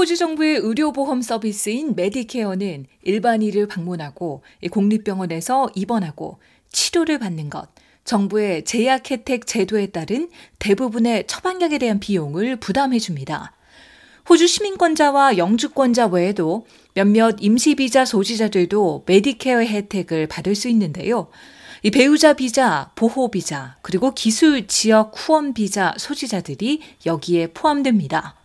호주 정부의 의료보험 서비스인 메디케어는 일반의를 방문하고 공립병원에서 입원하고 치료를 받는 것, 정부의 제약 혜택 제도에 따른 대부분의 처방약에 대한 비용을 부담해 줍니다. 호주 시민권자와 영주권자 외에도 몇몇 임시비자 소지자들도 메디케어 혜택을 받을 수 있는데요. 이 배우자 비자, 보호 비자, 그리고 기술 지역 후원 비자 소지자들이 여기에 포함됩니다.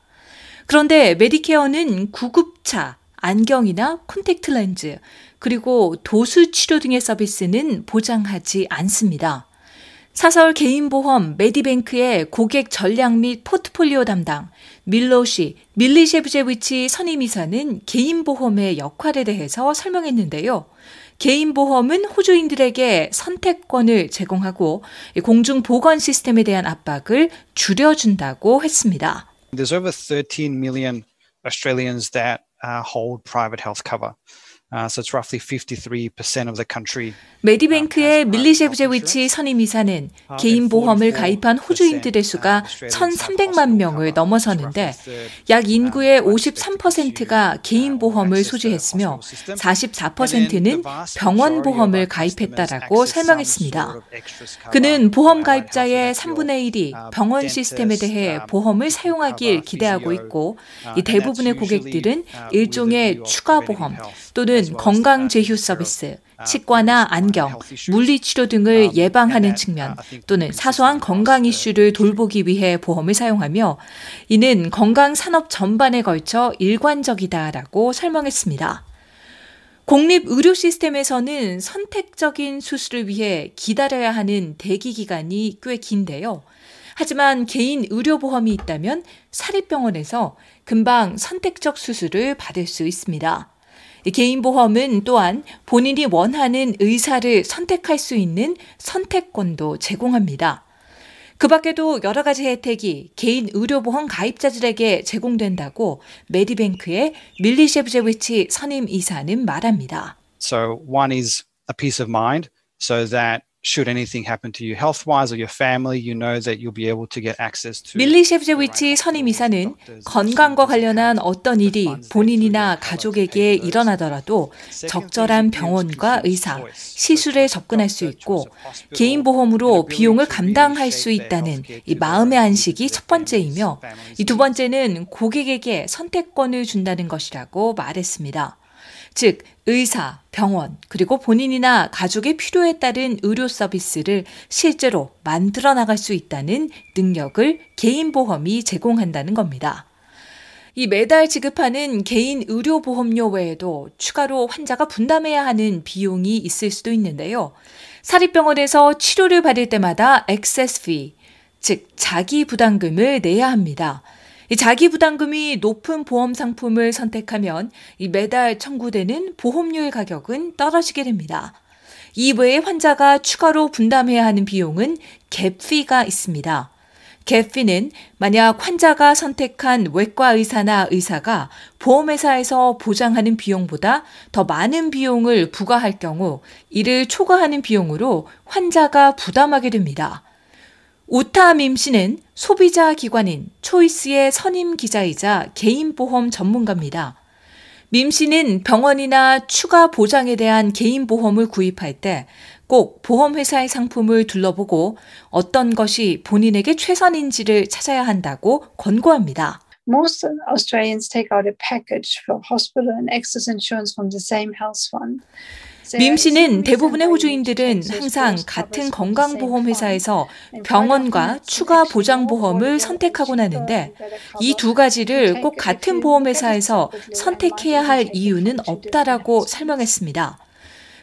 그런데 메디케어는 구급차, 안경이나 콘택트 렌즈, 그리고 도수 치료 등의 서비스는 보장하지 않습니다. 사설 개인보험 메디뱅크의 고객 전략 및 포트폴리오 담당 밀로시 밀리셰브제위치 선임이사는 개인보험의 역할에 대해서 설명했는데요. 개인보험은 호주인들에게 선택권을 제공하고 공중보건 시스템에 대한 압박을 줄여준다고 했습니다. There's over 13 million Australians that uh, hold private health cover. 메디뱅크의 밀리셰브제위치 선임이사는 개인 보험을 가입한 호주인들의 수가 1,300만 명을 넘어서는데 약 인구의 53%가 개인 보험을 소지했으며 44%는 병원 보험을 가입했다라고 설명했습니다. 그는 보험 가입자의 3분의 1이 병원 시스템에 대해 보험을 사용하길 기대하고 있고 이 대부분의 고객들은 일종의 추가 보험 또는 건강 제휴 서비스, 치과나 안경, 물리치료 등을 예방하는 측면 또는 사소한 건강 이슈를 돌보기 위해 보험을 사용하며 이는 건강 산업 전반에 걸쳐 일관적이다라고 설명했습니다. 공립 의료 시스템에서는 선택적인 수술을 위해 기다려야 하는 대기 기간이 꽤 긴데요. 하지만 개인 의료보험이 있다면 사립병원에서 금방 선택적 수술을 받을 수 있습니다. 개인 보험은 또한 본인이 원하는 의사를 선택할 수 있는 선택권도 제공합니다. 그 밖에도 여러 가지 혜택이 개인 의료보험 가입자들에게 제공된다고 메디뱅크의 밀리 셰브제위치 선임 이사는 말합니다. So one is a peace of mind so that should anything happen to you health-wise or your family, you know that you'll be able to get access to. 밀리 셰프제위치 선임 이사는 건강과 관련한 어떤 일이 본인이나 가족에게 일어나더라도 적절한 병원과 의사, 시술에 접근할 수 있고 개인 보험으로 비용을 감당할 수 있다는 이 마음의 안식이 첫 번째이며 이 두 번째는 고객에게 선택권을 준다는 것이라고 말했습니다. 즉, 의사, 병원, 그리고 본인이나 가족의 필요에 따른 의료 서비스를 실제로 만들어 나갈 수 있다는 능력을 개인보험이 제공한다는 겁니다. 이 매달 지급하는 개인 의료보험료 외에도 추가로 환자가 분담해야 하는 비용이 있을 수도 있는데요. 사립병원에서 치료를 받을 때마다 액세스 피, 즉 자기 부담금을 내야 합니다. 자기 부담금이 높은 보험 상품을 선택하면 매달 청구되는 보험료의 가격은 떨어지게 됩니다. 이외에 환자가 추가로 분담해야 하는 비용은 갭피가 있습니다. 갭피는 만약 환자가 선택한 외과 의사나 의사가 보험회사에서 보장하는 비용보다 더 많은 비용을 부과할 경우 이를 초과하는 비용으로 환자가 부담하게 됩니다. 우타 밈 씨는 소비자 기관인 초이스의 선임 기자이자 개인보험 전문가입니다. 밈 씨는 병원이나 추가 보장에 대한 개인보험을 구입할 때 꼭 보험회사의 상품을 둘러보고 어떤 것이 본인에게 최선인지를 찾아야 한다고 권고합니다. Most Australians take out a package for hospital and excess insurance from the same health fund. 밈 씨는 대부분의 호주인들은 항상 같은 건강보험회사에서 병원과 추가 보장보험을 선택하곤 하는데 이 두 가지를 꼭 같은 보험회사에서 선택해야 할 이유는 없다라고 설명했습니다.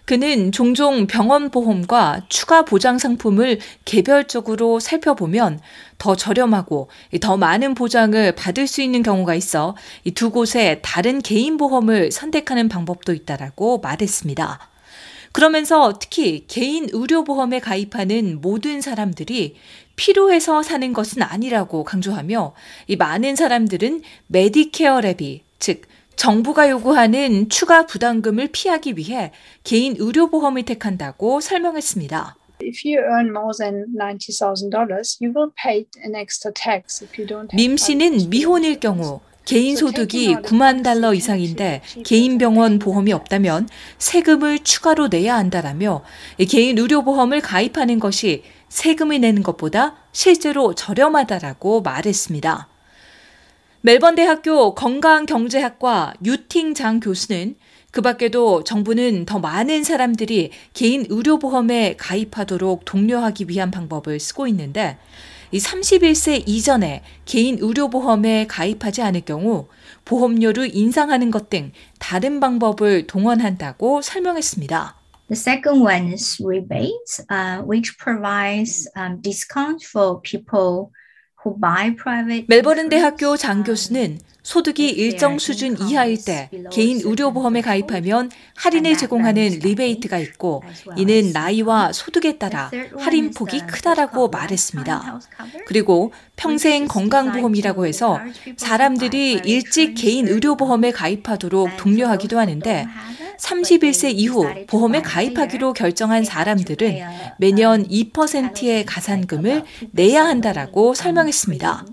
그는 종종 병원 보험과 추가 보장 상품을 개별적으로 살펴보면 더 저렴하고 더 많은 보장을 받을 수 있는 경우가 있어 이 두 곳에 다른 개인 보험을 선택하는 방법도 있다라고 말했습니다. 그러면서 특히 개인 의료보험에 가입하는 모든 사람들이 필요해서 사는 것은 아니라고 강조하며 이 많은 사람들은 메디케어 levy 즉 정부가 요구하는 추가 부담금을 피하기 위해 개인 의료보험을 택한다고 설명했습니다. If you earn more than $90,000, you will pay an extra tax if you don't have 민 씨는 미혼일 경우 개인 소득이 9만 달러 이상인데 개인 병원 보험이 없다면 세금을 추가로 내야 한다라며 개인 의료보험을 가입하는 것이 세금을 내는 것보다 실제로 저렴하다라고 말했습니다. 멜번 대학교 건강경제학과 유팅 장 교수는 그 밖에도 정부는 더 많은 사람들이 개인 의료보험에 가입하도록 독려하기 위한 방법을 쓰고 있는데 이 31세 이전에 개인 의료보험에 가입하지 않을 경우 보험료를 인상하는 것 등 다른 방법을 동원한다고 설명했습니다. The second one is rebates, uh, which provides um, discount for people. 멜버른 대학교 장 교수는 소득이 일정 수준 이하일 때 개인 의료보험에 가입하면 할인을 제공하는 리베이트가 있고 이는 나이와 소득에 따라 할인폭이 크다라고 말했습니다. 그리고 평생 건강보험이라고 해서 사람들이 일찍 개인 의료보험에 가입하도록 독려하기도 하는데 31세 이후 보험에 가입하기로 결정한 사람들은 매년 2%의 가산금을 내야 한다라고 설명했습니다.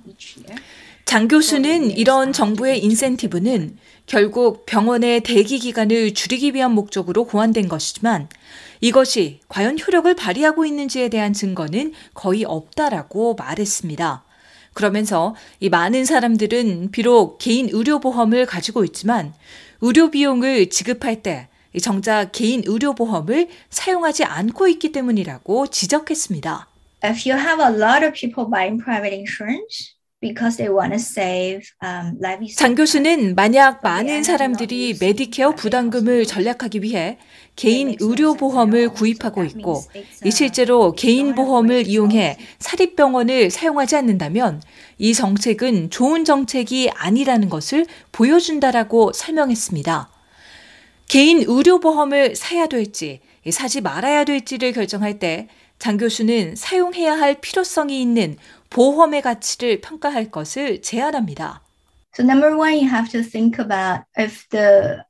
장 교수는 이런 정부의 인센티브는 결국 병원의 대기 기간을 줄이기 위한 목적으로 고안된 것이지만 이것이 과연 효력을 발휘하고 있는지에 대한 증거는 거의 없다라고 말했습니다. 그러면서 이 많은 사람들은 비록 개인 의료보험을 가지고 있지만 의료 비용을 지급할 때 정작 개인 의료보험을 사용하지 않고 있기 때문이라고 지적했습니다. If you have a lot of people buying private insurance, Um, 장 교수는 만약 많은 사람들이 메디케어 부담금을 절약하기 위해 개인 의료보험을 구입하고 있고 실제로 개인 보험을 이용해 사립병원을 사용하지 않는다면 이 정책은 좋은 정책이 아니라는 것을 보여준다라고 설명했습니다. 개인 의료보험을 사야 될지 사지 말아야 될지를 결정할 때 장 교수는 사용해야 할 필요성이 있는 보험의 가치를 평가할 것을 제안합니다. So number one, you have to think about if the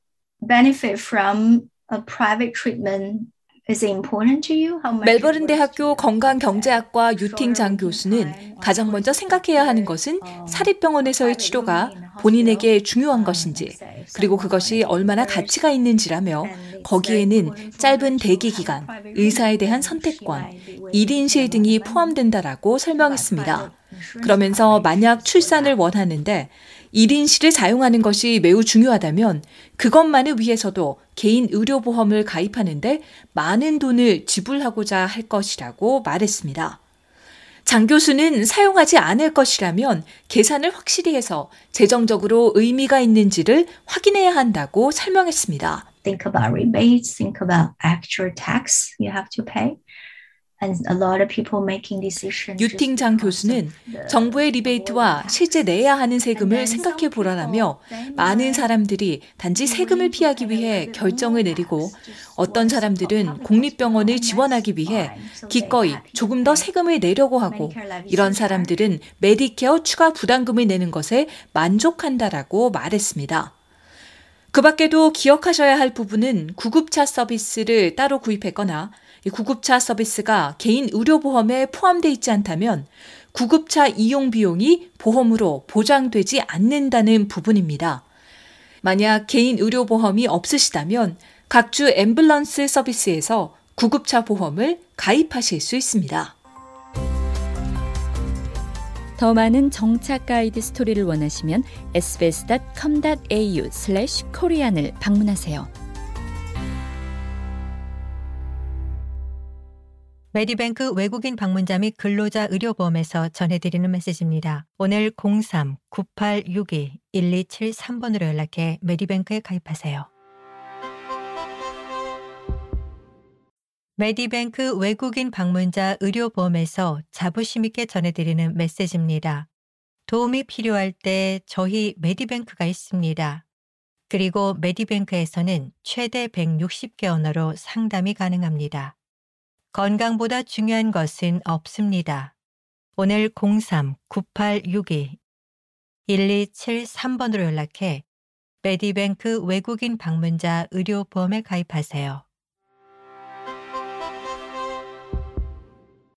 benefit from a private treatment 멜버른 대학교 건강경제학과 유팅 장 교수는 가장 먼저 생각해야 하는 것은 사립병원에서의 치료가 본인에게 중요한 것인지, 그리고 그것이 얼마나 가치가 있는지라며 거기에는 짧은 대기 기간, 의사에 대한 선택권, 1인실 등이 포함된다라고 설명했습니다. 그러면서 만약 출산을 원하는데 1인실을 사용하는 것이 매우 중요하다면 그것만을 위해서도 개인 의료보험을 가입하는데 많은 돈을 지불하고자 할 것이라고 말했습니다. 장 교수는 사용하지 않을 것이라면 계산을 확실히 해서 재정적으로 의미가 있는지를 확인해야 한다고 설명했습니다. Think about rebates, think about actual tax you have to pay. 유팅 장 교수는 정부의 리베이트와 실제 내야 하는 세금을 생각해 보라라며 많은 사람들이 단지 세금을 피하기 위해 결정을 내리고 어떤 사람들은 공립병원을 지원하기 위해 기꺼이 조금 더 세금을 내려고 하고 이런 사람들은 메디케어 추가 부담금을 내는 것에 만족한다라고 말했습니다. 그 밖에도 기억하셔야 할 부분은 구급차 서비스를 따로 구입했거나 구급차 서비스가 개인 의료보험에 포함되어 있지 않다면 구급차 이용 비용이 보험으로 보장되지 않는다는 부분입니다. 만약 개인 의료보험이 없으시다면 각주 앰뷸런스 서비스에서 구급차 보험을 가입하실 수 있습니다. 더 많은 정착 가이드 스토리를 원하시면 sbs.com.au/korean을 방문하세요. 메디뱅크 외국인 방문자 및 근로자 의료보험에서 전해드리는 메시지입니다. 오늘 03-9862-1273번으로 연락해 메디뱅크에 가입하세요. 메디뱅크 외국인 방문자 의료보험에서 자부심 있게 전해드리는 메시지입니다. 도움이 필요할 때 저희 메디뱅크가 있습니다. 그리고 메디뱅크에서는 최대 160개 언어로 상담이 가능합니다. 건강보다 중요한 것은 없습니다. 오늘 03-9862-1273번으로 연락해 메디뱅크 외국인 방문자 의료보험에 가입하세요.